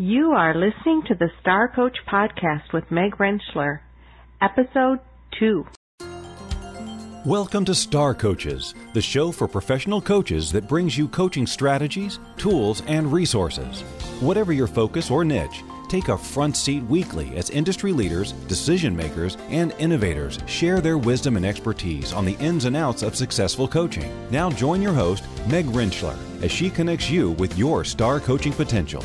You are listening to the Star Coach Podcast with Meg Rentschler, Episode 2. Welcome to Star Coaches, the show for professional coaches that brings you coaching strategies, tools, and resources. Whatever your focus or niche, take a front seat weekly as industry leaders, decision makers, and innovators share their wisdom and expertise on the ins and outs of successful coaching. Now join your host, Meg Rentschler, as she connects you with your star coaching potential.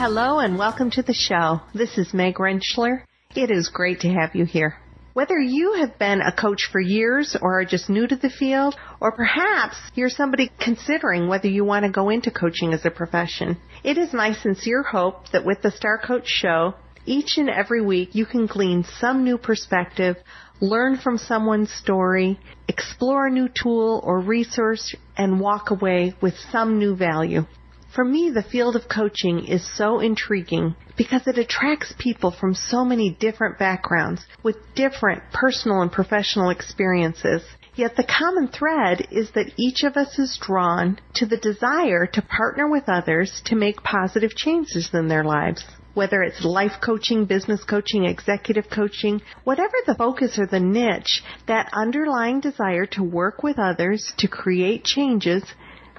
Hello and welcome to the show. This is Meg Rentschler. It is great to have you here. Whether you have been a coach for years or are just new to the field, or perhaps you're somebody considering whether you want to go into coaching as a profession, it is my sincere hope that with the Star Coach Show, each and every week you can glean some new perspective, learn from someone's story, explore a new tool or resource, and walk away with some new value. For me, the field of coaching is so intriguing because it attracts people from so many different backgrounds with different personal and professional experiences. Yet the common thread is that each of us is drawn to the desire to partner with others to make positive changes in their lives. Whether it's life coaching, business coaching, executive coaching, whatever the focus or the niche, that underlying desire to work with others to create changes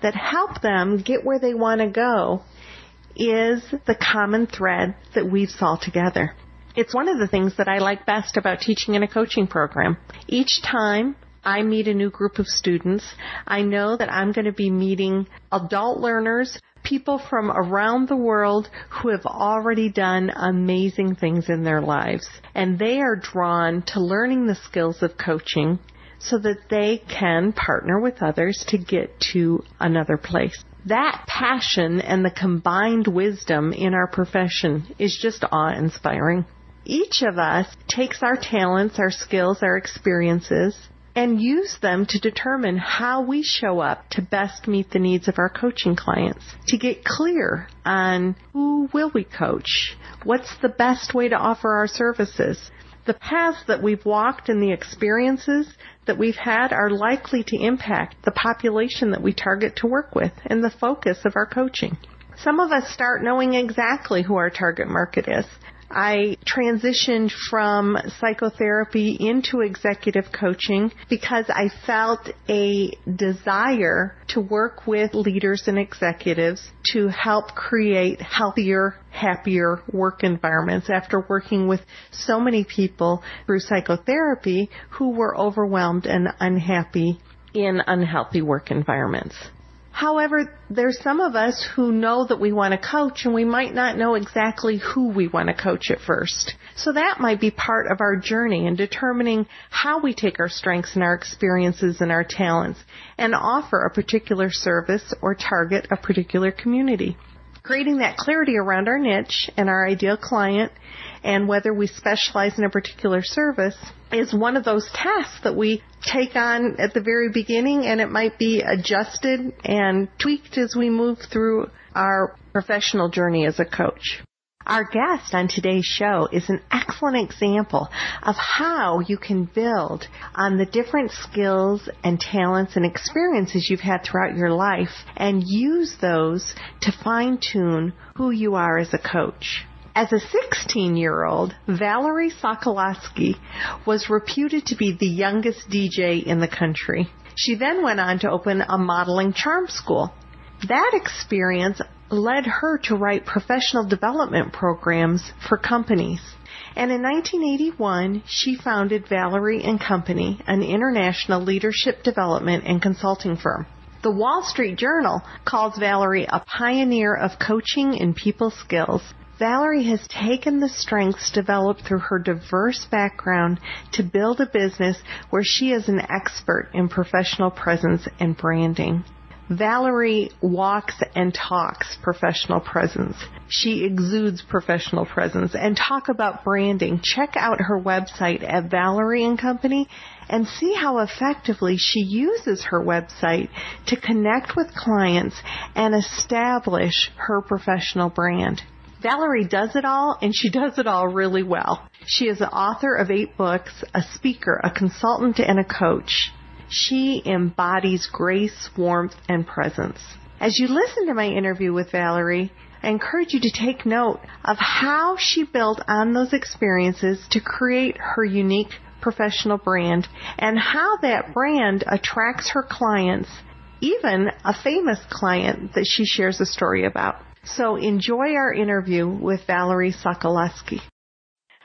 that help them get where they want to go is the common thread that weaves all together. It's one of the things that I like best about teaching in a coaching program. Each time I meet a new group of students, I know that I'm going to be meeting adult learners, people from around the world who have already done amazing things in their lives. And they are drawn to learning the skills of coaching so that they can partner with others to get to another place. That passion and the combined wisdom in our profession is just awe inspiring. Each of us takes our talents, our skills, our experiences, and use them to determine how we show up to best meet the needs of our coaching clients. To get clear on who will we coach? What's the best way to offer our services? The paths that we've walked and the experiences that we've had are likely to impact the population that we target to work with and the focus of our coaching. Some of us start knowing exactly who our target market is. I transitioned from psychotherapy into executive coaching because I felt a desire to work with leaders and executives to help create healthier, happier work environments after working with so many people through psychotherapy who were overwhelmed and unhappy in unhealthy work environments. However, there's some of us who know that we want to coach and we might not know exactly who we want to coach at first. So that might be part of our journey in determining how we take our strengths and our experiences and our talents and offer a particular service or target a particular community. Creating that clarity around our niche and our ideal client and whether we specialize in a particular service is one of those tasks that we take on at the very beginning and it might be adjusted and tweaked as we move through our professional journey as a coach. Our guest on today's show is an excellent example of how you can build on the different skills and talents and experiences you've had throughout your life and use those to fine tune who you are as a coach. As a 16 year old, Valerie Sokolosky was reputed to be the youngest DJ in the country. She then went on to open a modeling charm school. That experience led her to write professional development programs for companies. And in 1981, she founded Valerie and Company, an international leadership development and consulting firm. The Wall Street Journal calls Valerie a pioneer of coaching and people skills. Valerie has taken the strengths developed through her diverse background to build a business where she is an expert in professional presence and branding. Valerie walks and talks professional presence. She exudes professional presence and talk about branding. Check out her website at Valerie and Company and see how effectively she uses her website to connect with clients and establish her professional brand. Valerie does it all, and she does it all really well. She is the author of eight books, a speaker, a consultant, and a coach. She embodies grace, warmth, and presence. As you listen to my interview with Valerie, I encourage you to take note of how she built on those experiences to create her unique professional brand and how that brand attracts her clients, even a famous client that she shares a story about. So enjoy our interview with Valerie Sokolosky.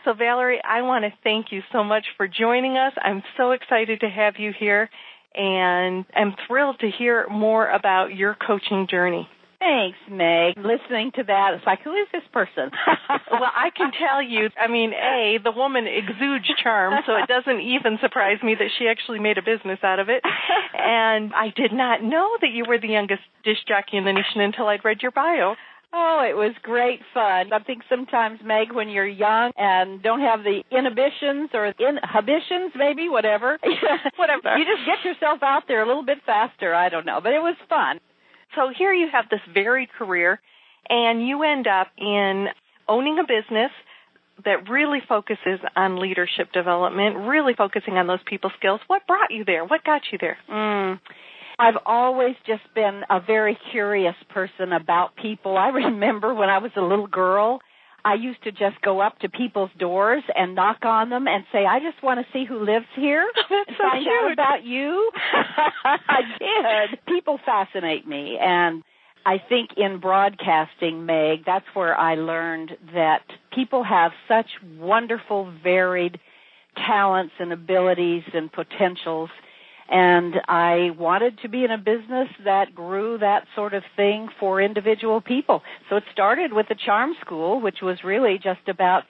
So Valerie, I want to thank you so much for joining us. I'm so excited to have you here and I'm thrilled to hear more about your coaching journey. Thanks, Meg. Listening to that, it's like, who is this person? well, I can tell you, I mean, A, the woman exudes charm, so it doesn't even surprise me that she actually made a business out of it. And I did not know that you were the youngest disc jockey in the nation until I'd read your bio. Oh, it was great fun. I think sometimes, Meg, when you're young and don't have the inhibitions or inhibitions, maybe, whatever, whatever, you just get yourself out there a little bit faster. I don't know, but it was fun. So here you have this varied career, and you end up in owning a business that really focuses on leadership development, really focusing on those people skills. What brought you there? What got you there? Mm. I've always just been a very curious person about people. I remember when I was a little girl, I used to just go up to people's doors and knock on them and say, "I just want to see who lives here and so find cute. out about you." I did. People fascinate me, and I think in broadcasting, Meg, that's where I learned that people have such wonderful, varied talents and abilities and potentials and I wanted to be in a business that grew that sort of thing for individual people. So it started with the Charm School, which was really just about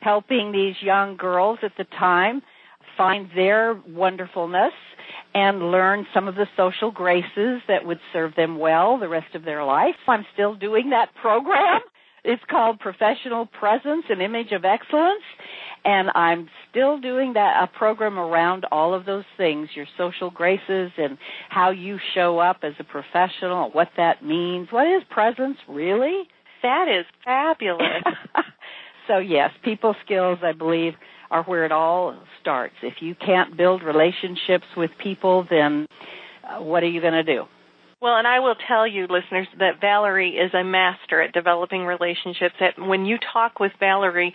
helping these young girls at the time find their wonderfulness and learn some of the social graces that would serve them well the rest of their life. I'm still doing that program. It's called Professional Presence and Image of Excellence and I'm still doing that a program around all of those things, your social graces and how you show up as a professional, what that means. What is presence really? That is fabulous. so yes, people skills I believe are where it all starts. If you can't build relationships with people, then uh, what are you going to do? Well, and I will tell you, listeners, that Valerie is a master at developing relationships. That when you talk with Valerie,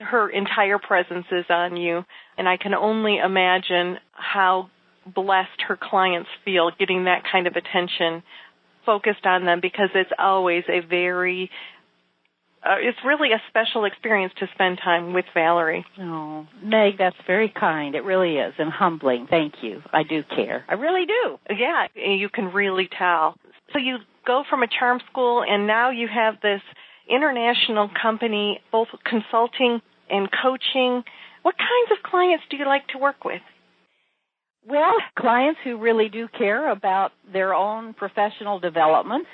her entire presence is on you. And I can only imagine how blessed her clients feel getting that kind of attention focused on them because it's always a very uh, it's really a special experience to spend time with Valerie. Oh, Meg, that's very kind. It really is, and humbling. Thank you. I do care. I really do. Yeah, you can really tell. So you go from a charm school, and now you have this international company, both consulting and coaching. What kinds of clients do you like to work with? Well, clients who really do care about their own professional development.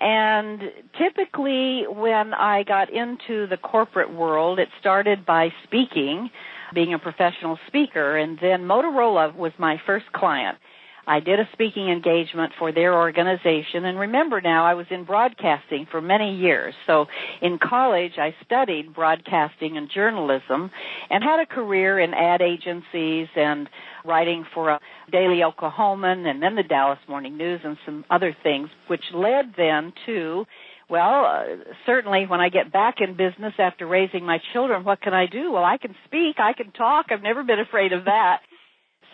And typically, when I got into the corporate world, it started by speaking, being a professional speaker, and then Motorola was my first client. I did a speaking engagement for their organization and remember now I was in broadcasting for many years. So in college I studied broadcasting and journalism and had a career in ad agencies and writing for a Daily Oklahoman and then the Dallas Morning News and some other things which led then to well, uh, certainly when I get back in business after raising my children, what can I do? Well, I can speak, I can talk. I've never been afraid of that.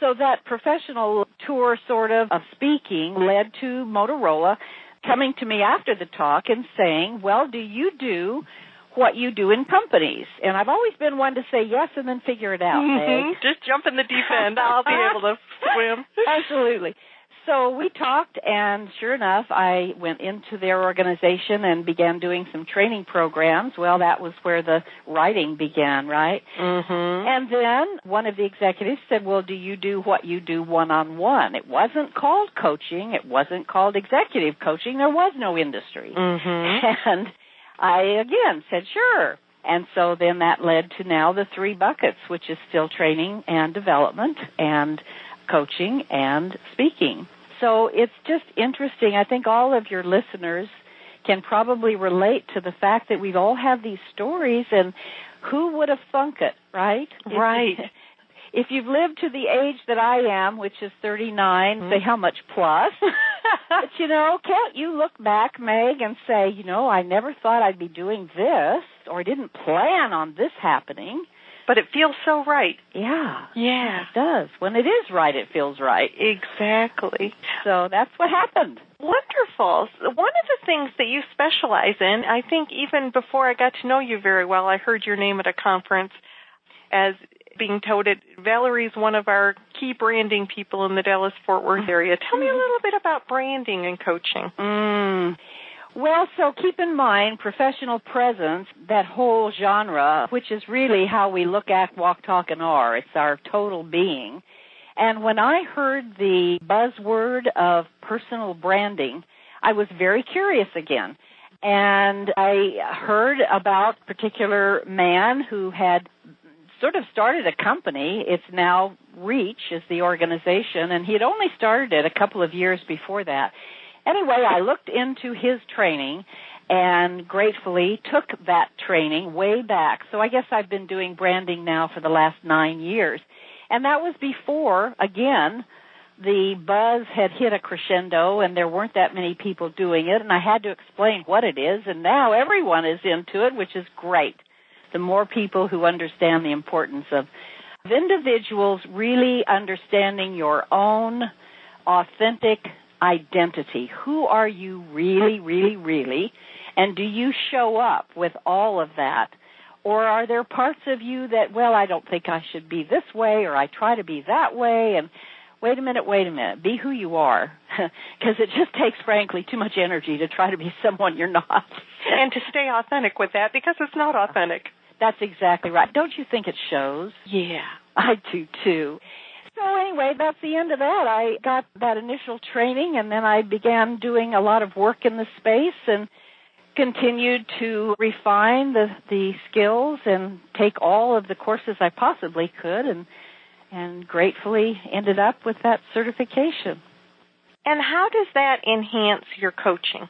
So that professional tour sort of of speaking led to Motorola coming to me after the talk and saying, well, do you do what you do in companies? And I've always been one to say yes and then figure it out. Mm-hmm. Just jump in the deep end. I'll be able to swim. Absolutely. So we talked, and sure enough, I went into their organization and began doing some training programs. Well, that was where the writing began, right? Mm-hmm. And then one of the executives said, Well, do you do what you do one on one? It wasn't called coaching, it wasn't called executive coaching, there was no industry. Mm-hmm. And I again said, Sure. And so then that led to now the three buckets, which is still training and development and coaching and speaking. So it's just interesting. I think all of your listeners can probably relate to the fact that we all have these stories and who would have thunk it, right? Right. if you've lived to the age that I am, which is 39, mm-hmm. say how much plus. but you know, can't you look back, Meg, and say, you know, I never thought I'd be doing this, or I didn't plan on this happening. But it feels so right. Yeah. Yeah. It does. When it is right, it feels right. Exactly. So that's what happened. Wonderful. One of the things that you specialize in, I think even before I got to know you very well, I heard your name at a conference as being touted. Valerie's one of our key branding people in the Dallas Fort Worth area. Tell me a little bit about branding and coaching. Mm. Well, so keep in mind professional presence, that whole genre, which is really how we look at walk, talk, and are. It's our total being. And when I heard the buzzword of personal branding, I was very curious again. And I heard about a particular man who had sort of started a company. It's now Reach is the organization, and he had only started it a couple of years before that. Anyway, I looked into his training and gratefully took that training way back. So I guess I've been doing branding now for the last nine years. And that was before, again, the buzz had hit a crescendo and there weren't that many people doing it and I had to explain what it is and now everyone is into it, which is great the more people who understand the importance of individuals really understanding your own authentic identity. Who are you really, really, really? And do you show up with all of that? Or are there parts of you that, well, I don't think I should be this way, or I try to be that way, and wait a minute, wait a minute, be who you are. Because it just takes, frankly, too much energy to try to be someone you're not. and to stay authentic with that, because it's not authentic. That's exactly right. Don't you think it shows? Yeah. I do too. So anyway, that's the end of that. I got that initial training and then I began doing a lot of work in the space and continued to refine the the skills and take all of the courses I possibly could and and gratefully ended up with that certification. And how does that enhance your coaching?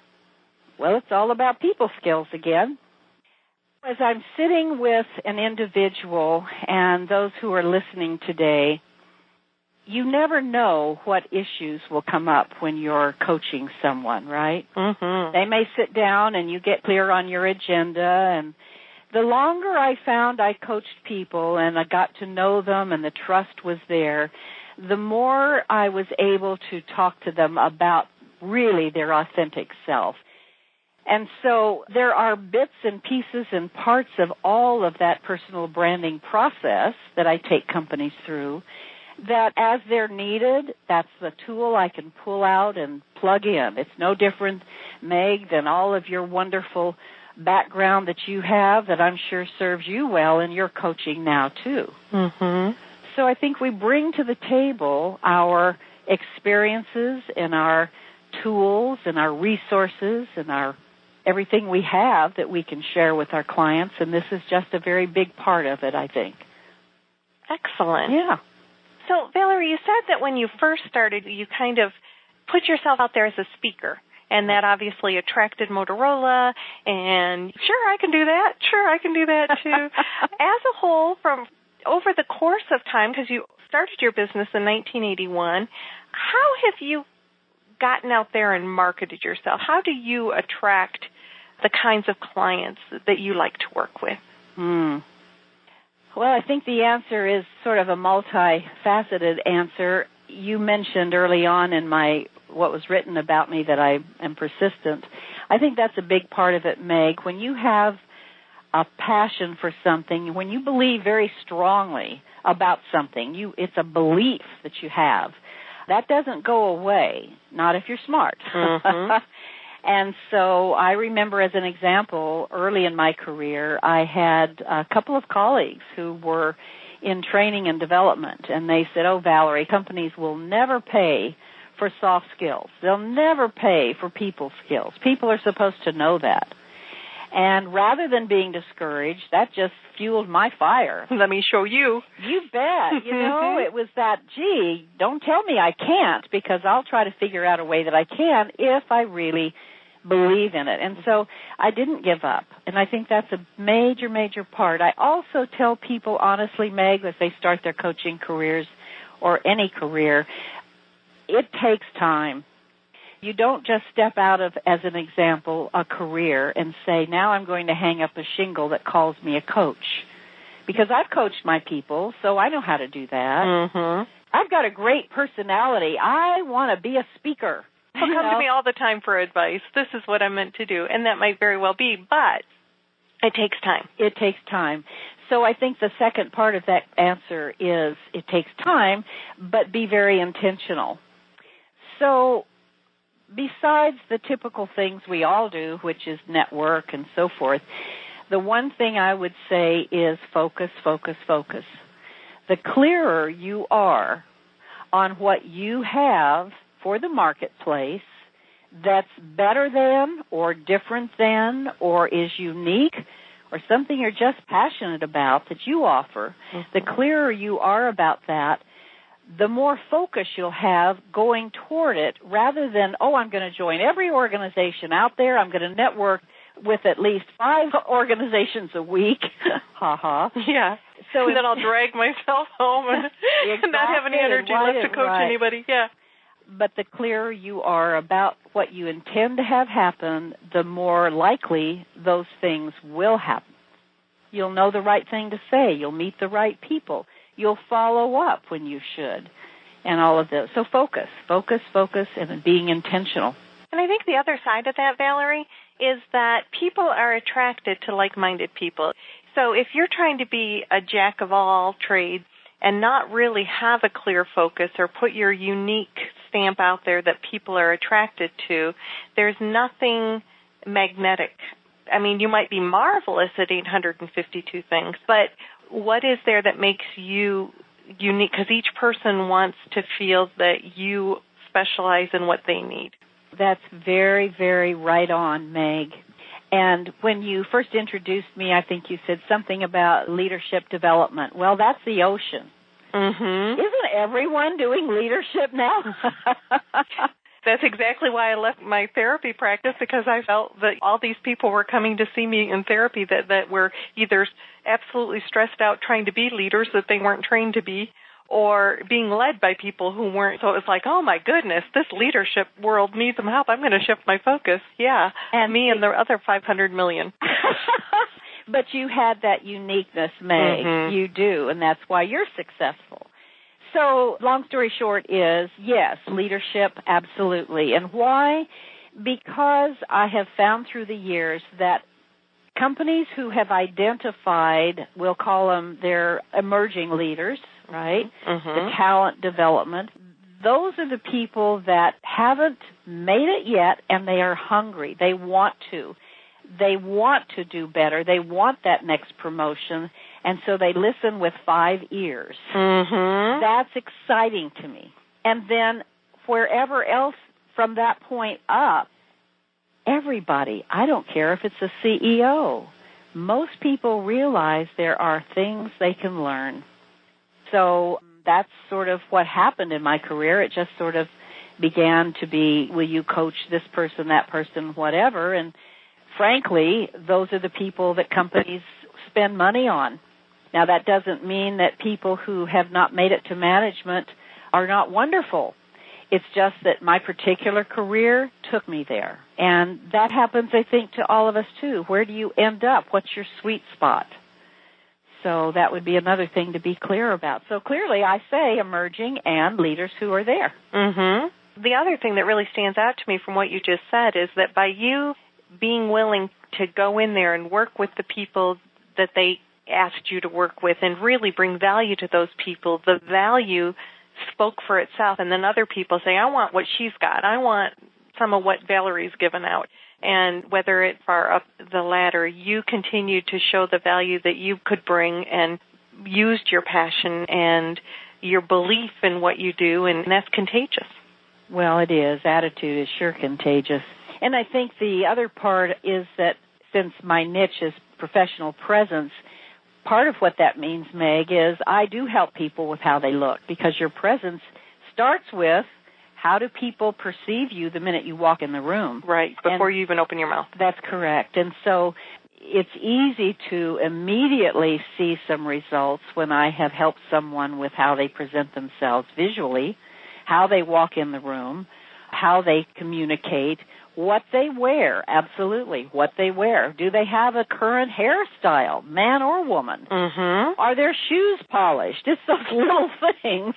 Well, it's all about people skills again. As I'm sitting with an individual and those who are listening today, you never know what issues will come up when you're coaching someone, right? Mm-hmm. They may sit down and you get clear on your agenda and the longer I found I coached people and I got to know them and the trust was there, the more I was able to talk to them about really their authentic self. And so there are bits and pieces and parts of all of that personal branding process that I take companies through that as they're needed, that's the tool I can pull out and plug in. It's no different, Meg, than all of your wonderful background that you have that I'm sure serves you well in your coaching now too. Mm-hmm. So I think we bring to the table our experiences and our tools and our resources and our everything we have that we can share with our clients, and this is just a very big part of it, I think. Excellent. Yeah. So, Valerie, you said that when you first started, you kind of put yourself out there as a speaker, and that obviously attracted Motorola. And sure, I can do that. Sure, I can do that too. as a whole, from over the course of time, because you started your business in 1981, how have you gotten out there and marketed yourself? How do you attract the kinds of clients that you like to work with? Hmm. Well, I think the answer is sort of a multifaceted answer. You mentioned early on in my what was written about me that I am persistent. I think that's a big part of it, Meg. When you have a passion for something, when you believe very strongly about something, you it's a belief that you have. That doesn't go away, not if you're smart. Mm-hmm. and so I remember as an example, early in my career, I had a couple of colleagues who were in training and development and they said, "Oh, Valerie, companies will never pay for soft skills. They'll never pay for people skills. People are supposed to know that." And rather than being discouraged, that just fueled my fire. Let me show you. You bet. You know, it was that, gee, don't tell me I can't because I'll try to figure out a way that I can if I really believe in it. And so I didn't give up. And I think that's a major, major part. I also tell people honestly, Meg, as they start their coaching careers or any career, it takes time. You don't just step out of, as an example, a career and say, now I'm going to hang up a shingle that calls me a coach. Because I've coached my people, so I know how to do that. Mhm. I've got a great personality. I want to be a speaker. People come to me all the time for advice. This is what I'm meant to do, and that might very well be, but it takes time. it takes time. So I think the second part of that answer is it takes time, but be very intentional. So besides the typical things we all do, which is network and so forth, the one thing I would say is focus, focus, focus. The clearer you are on what you have for the marketplace that's better than or different than or is unique or something you're just passionate about that you offer, the mm-hmm. clearer you are about that, the more focus you'll have going toward it rather than, oh, I'm going to join every organization out there. I'm going to network with at least five organizations a week. ha ha. Yeah. So and then I'll drag myself home and, and not have any energy left to coach right. anybody. Yeah. But the clearer you are about what you intend to have happen, the more likely those things will happen. You'll know the right thing to say. You'll meet the right people. You'll follow up when you should. And all of this. So focus, focus, focus, and being intentional. And I think the other side of that, Valerie, is that people are attracted to like-minded people. So if you're trying to be a jack of all trades and not really have a clear focus or put your unique stamp out there that people are attracted to, there's nothing magnetic. I mean, you might be marvelous at 852 things, but what is there that makes you unique? Because each person wants to feel that you specialize in what they need. That's very, very right on, Meg. And when you first introduced me, I think you said something about leadership development. Well, that's the ocean. Mm-hmm. Isn't everyone doing leadership now? That's exactly why I left my therapy practice because I felt that all these people were coming to see me in therapy that that were either absolutely stressed out trying to be leaders that they weren't trained to be or being led by people who weren't so it was like oh my goodness this leadership world needs some help i'm going to shift my focus yeah And me and the other 500 million but you had that uniqueness, Meg. Mhm. You do, and that's why you're successful. So, long story short is, yes, leadership, absolutely. And why? Because I have found through the years that companies who have identified, we'll call them their emerging leaders, right? the Mhm. talent development. Those are the people that haven't made it yet and they are hungry. They want to. They want to do better. They want that next promotion and so they listen with five ears. Mhm. That's exciting to me. And then wherever else from that point up, everybody, I don't care if it's a CEO, most people realize there are things they can learn. So that's sort of what happened in my career. It just sort of began to be, will you coach this person, that person, whatever, and frankly, those are the people that companies spend money on. Now that doesn't mean that people who have not made it to management are not wonderful. It's just that my particular career took me there. And that happens, I think, to all of us too. Where do you end up? What's your sweet spot? So that would be another thing to be clear about. So clearly I say emerging and leaders who are there. Mhm. The other thing that really stands out to me from what you just said is that by you being willing to go in there and work with the people that they asked you to work with and really bring value to those people, the value spoke for itself and then other people say, I want what she's got. I want some of what Valerie's given out. And whether it's far up the ladder, you continued to show the value that you could bring and used your passion and your belief in what you do and that's contagious. Well, it is. Attitude is sure contagious. And I think the other part is that since my niche is professional presence, part of what that means, Meg, is I do help people with how they look because your presence starts with How do people perceive you the minute you walk in the room? Right, before And- you even open your mouth. That's correct. And so it's easy to immediately see some results when I have helped someone with how they present themselves visually, how they walk in the room, how they communicate, what they wear, absolutely, what they wear. Do they have a current hairstyle, man or woman? Mm-hmm. Are their shoes polished? It's those little things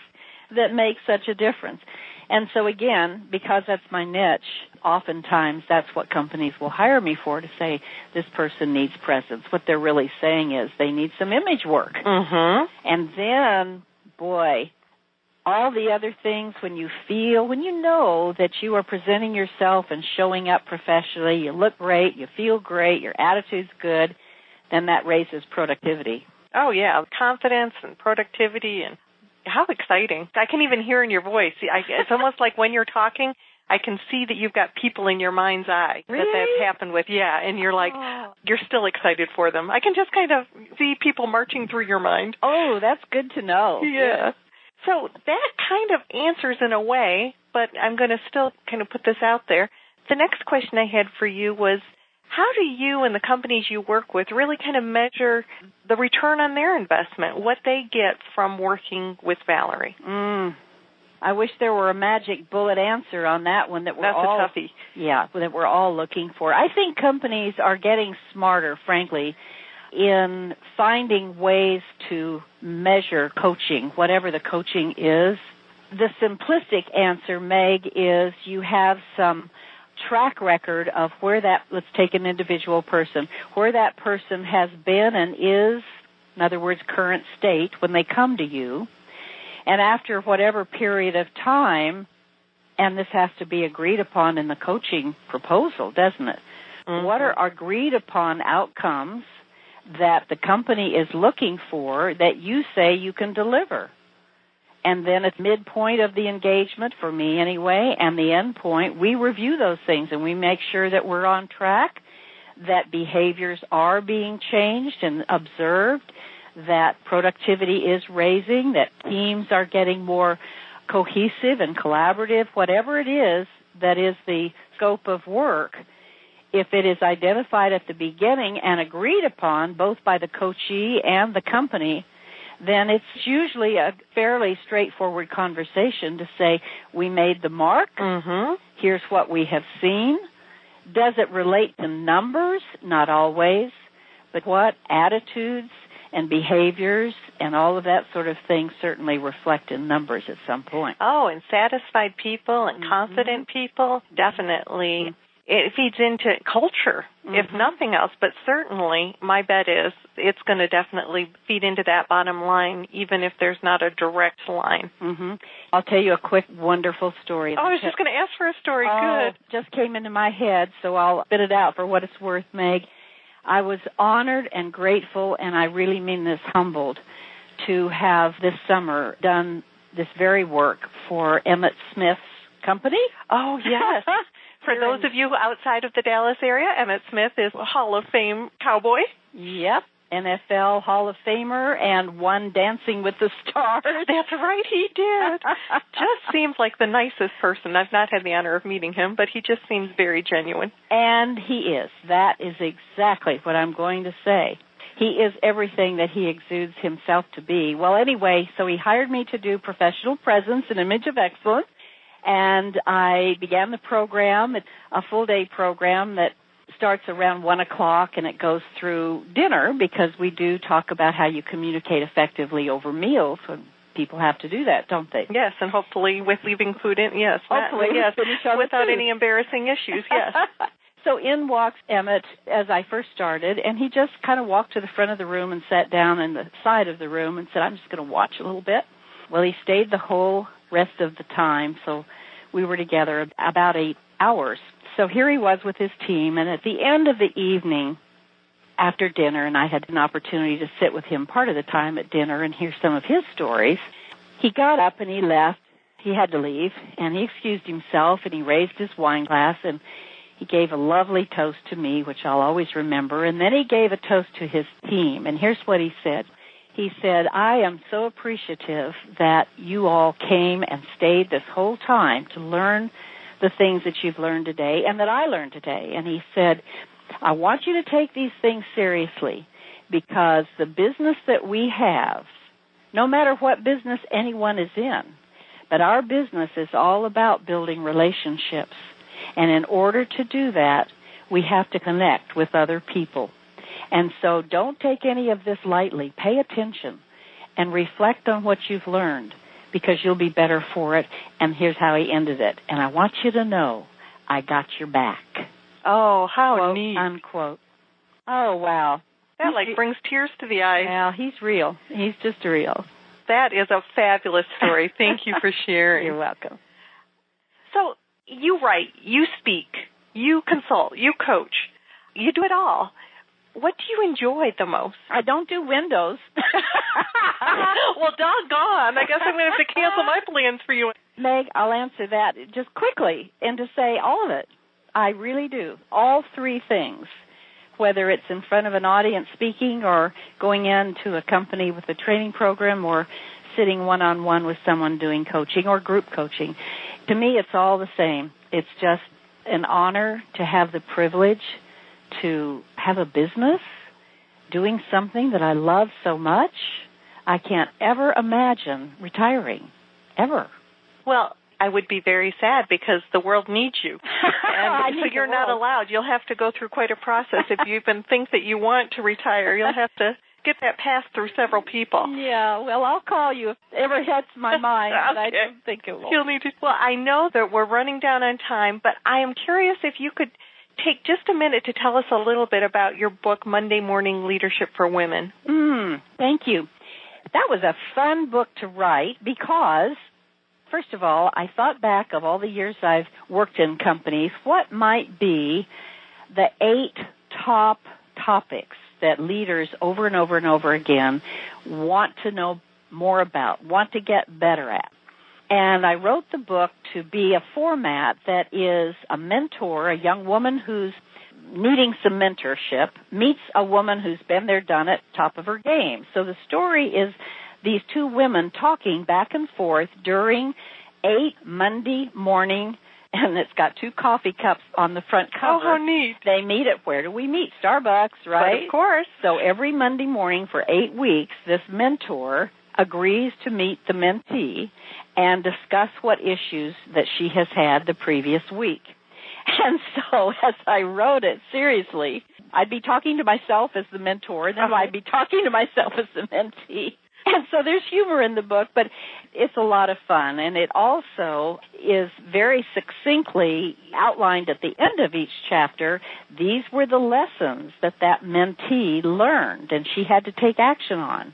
that make such a difference. And so again, because that's my niche, oftentimes that's what companies will hire me for to say this person needs presence. What they're really saying is they need some image work. Mm-hmm. And then, boy, all the other things when you feel, when you know that you are presenting yourself and showing up professionally, you look great, you feel great, your attitude's good, then that raises productivity. Oh yeah, confidence and productivity and how exciting. I can even hear in your voice. I, it's almost like when you're talking, I can see that you've got people in your mind's eye that that's happened with. Yeah, and you're like, Oh. you're still excited for them. I can just kind of see people marching through your mind. Oh, that's good to know. Yeah. So that kind of answers in a way, but I'm going to still kind of put this out there. The next question I had for you was how do you and the companies you work with really kind of measure the return on their investment, what they get from working with Valerie? Mm. I wish there were a magic bullet answer on that one that we're That's all a toughie. yeah, that we're all looking for. I think companies are getting smarter, frankly, in finding ways to measure coaching, whatever the coaching is. The simplistic answer, Meg, is you have some track record of where that, let's take an individual person, where that person has been and is, in other words, current state, when they come to you. And after whatever period of time, and this has to be agreed upon in the coaching proposal, doesn't it? Mm-hmm. What are agreed upon outcomes that the company is looking for that you say you can deliver? And then at midpoint of the engagement, for me anyway, and the end point, we review those things and we make sure that we're on track, that behaviors are being changed and observed, that productivity is raising, that teams are getting more cohesive and collaborative, whatever it is that is the scope of work, if it is identified at the beginning and agreed upon both by the coachee and the company, then it's usually a fairly straightforward conversation to say, we made the mark, Mm-hmm. here's what we have seen. Does it relate to numbers? Not always. But what attitudes and behaviors and all of that sort of thing certainly reflect in numbers at some point. Oh, and satisfied people and Mhm. confident people, definitely. It feeds into culture, if Mhm. nothing else. But certainly, my bet is it's going to definitely feed into that bottom line, even if there's not a direct line. hmm I'll tell you a quick, wonderful story. Oh, I was just going to ask for a story. Oh, Good. Just came into my head, so I'll spit it out for what it's worth, Meg. I was honored and grateful, and I really mean this humbled, to have this summer done this very work for Emmitt Smith's company. Oh, yes. For those of you outside of the Dallas area, Emmitt Smith is a Hall of Fame cowboy. Yep. NFL Hall of Famer and won Dancing with the Stars. That's right, he did. just seems like the nicest person. I've not had the honor of meeting him, but he just seems very genuine. And he is. That is exactly what I'm going to say. He is everything that he exudes himself to be. Well, anyway, so he hired me to do professional presence and image of excellence. And I began the program, It's a full day program that starts around one o'clock and it goes through dinner because we do talk about how you communicate effectively over meals. And people have to do that, don't they? Yes, and hopefully with leaving food in. Yes, Hopefully we yes, without any embarrassing issues. Yes. so in walks Emmitt as I first started, and he just kind of walked to the front of the room and sat down in the side of the room and said, I'm just going to watch a little bit. Well, he stayed the whole rest of the time, so we were together about eight hours. So here he was with his team, and at the end of the evening, after dinner, and I had an opportunity to sit with him part of the time at dinner and hear some of his stories, he got up and he left. He had to leave, and he excused himself, and he raised his wine glass, and he gave a lovely toast to me, which I'll always remember, and then he gave a toast to his team. And here's what he said. He said, I am so appreciative that you all came and stayed this whole time to learn the things that you've learned today and that I learned today. And he said, I want you to take these things seriously because the business that we have, no matter what business anyone is in, but our business is all about building relationships. And in order to do that, we have to connect with other people. And so don't take any of this lightly. Pay attention and reflect on what you've learned because you'll be better for it. And here's how he ended it. And I want you to know I got your back. Oh, how Quote, neat. unquote. Oh wow. that like brings tears to the eyes. Well, he's real. He's just real. That is a fabulous story. Thank you for sharing. You're welcome. So you write, you speak, you consult, you coach, you do it all. What do you enjoy the most? I don't do windows. well, doggone. I guess I'm going to have to cancel my plans for you. Meg, I'll answer that just quickly and to say all of it. I really do. All three things. Whether it's in front of an audience speaking or going into a company with a training program or sitting one on one with someone doing coaching or group coaching. To me, it's all the same. It's just an honor to have the privilege to have a business doing something that I love so much. I can't ever imagine retiring. Ever. Well, I would be very sad because the world needs you. And so you're not allowed. You'll have to go through quite a process. if you even think that you want to retire, you'll have to get that passed through several people. Yeah, well, I'll call you if it ever hits my mind, but I don't think it will. You'll need to. Well, I know that we're running down on time, but I am curious if you could take just a minute to tell us a little bit about your book, Monday Morning Leadership for Women. Mm, thank you. That was a fun book to write because, first of all, I thought back of all the years I've worked in companies, what might be the eight top topics that leaders over and over and over again want to know more about, want to get better at. And I wrote the book to be a format that is a mentor, a young woman who's needing some mentorship, meets a woman who's been there, done it, top of her game. So the story is these two women talking back and forth during eight Monday morning, and it's got two coffee cups on the front cover. Oh, how neat. They meet at where do we meet? Starbucks, right? But of course. So every Monday morning for eight weeks, this mentor agrees to meet the mentee and discuss what issues that she has had the previous week. And so as I wrote it, seriously, I'd be talking to myself as the mentor, and then Uh-huh. I'd be talking to myself as the mentee. And so there's humor in the book, but it's a lot of fun. And it also is very succinctly outlined at the end of each chapter. These were the lessons that that mentee learned and she had to take action on.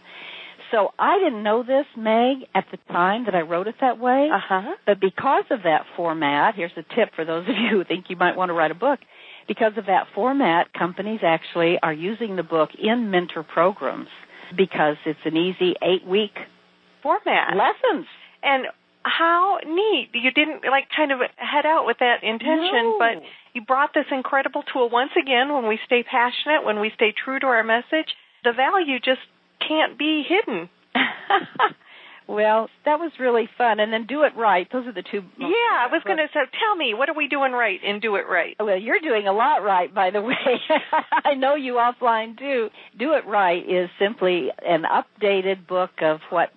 So I didn't know this, Meg, at the time that I wrote it that way. Uh huh. But because of that format, here's a tip for those of you who think you might want to write a book. Because of that format, companies actually are using the book in mentor programs because it's an easy eight week Format. lessons. And how neat. You didn't like kind of head out with that intention, No. but you brought this incredible tool once again when we stay passionate, when we stay true to our message, the value just can't be hidden. well, that was really fun. And then do it right. Those are the two. Yeah, I was going to say, tell me, what are we doing right and do it right? Well, you're doing a lot right, by the way. I know you offline too. Do It Right is simply an updated book of what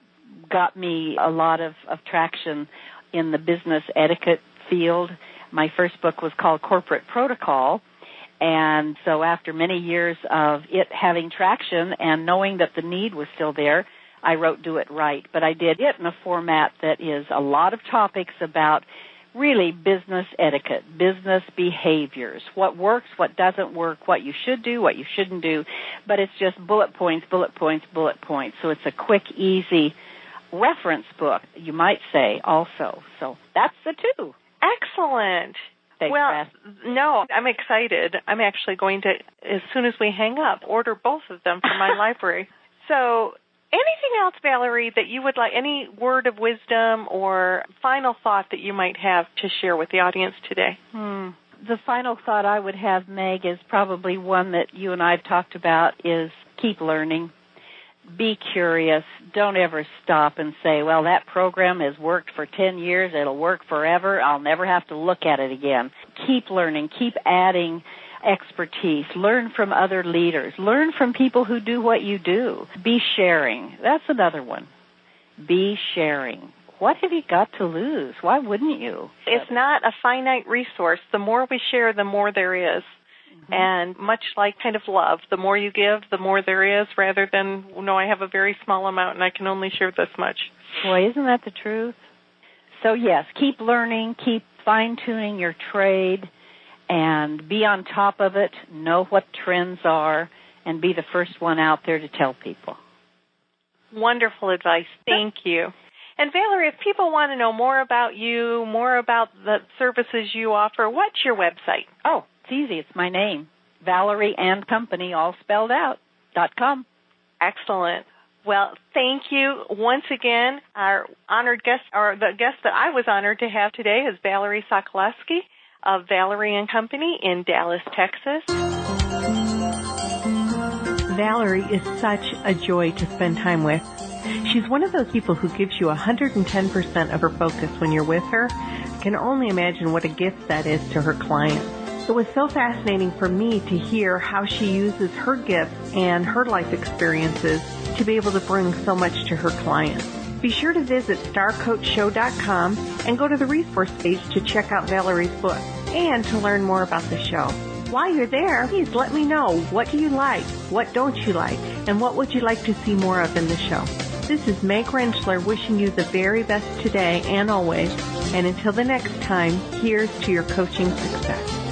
got me a lot of, of traction in the business etiquette field. My first book was called Corporate Protocol. And so after many years of it having traction and knowing that the need was still there, I wrote Do It Right. But I did it in a format that is a lot of topics about really business etiquette, business behaviors, what works, what doesn't work, what you should do, what you shouldn't do. But it's just bullet points, bullet points, bullet points. So it's a quick, easy reference book, you might say also. So that's the two. Excellent. Thanks, well, no, I'm excited. I'm actually going to, as soon as we hang up, order both of them from my library. So, anything else, Valerie, that you would like, any word of wisdom or final thought that you might have to share with the audience today? Hmm. The final thought I would have, Meg, is probably one that you and I have talked about is keep learning. Be curious. Don't ever stop and say, well, that program has worked for 10 years. It'll work forever. I'll never have to look at it again. Keep learning. Keep adding expertise. Learn from other leaders. Learn from people who do what you do. Be sharing. That's another one. Be sharing. What have you got to lose? Why wouldn't you? It's not a finite resource. The more we share, the more there is. Mm-hmm. And much like kind of love, the more you give, the more there is, rather than, no, I have a very small amount and I can only share this much. Boy, isn't that the truth? So, yes, keep learning, keep fine tuning your trade, and be on top of it, know what trends are, and be the first one out there to tell people. Wonderful advice. Thank you. And Valerie, if people want to know more about you, more about the services you offer, what's your website? Oh, it's easy. It's my name, Valerie and Company, all spelled out. dot com. Excellent. Well, thank you once again. Our honored guest, or the guest that I was honored to have today, is Valerie Sokolosky of Valerie and Company in Dallas, Texas. Valerie is such a joy to spend time with. She's one of those people who gives you 110% of her focus when you're with her. I can only imagine what a gift that is to her clients. It was so fascinating for me to hear how she uses her gifts and her life experiences to be able to bring so much to her clients. Be sure to visit starcoachshow.com and go to the resource page to check out Valerie's book and to learn more about the show. While you're there, please let me know what do you like, what don't you like, and what would you like to see more of in the show. This is Meg Rentschler wishing you the very best today and always. And until the next time, here's to your coaching success.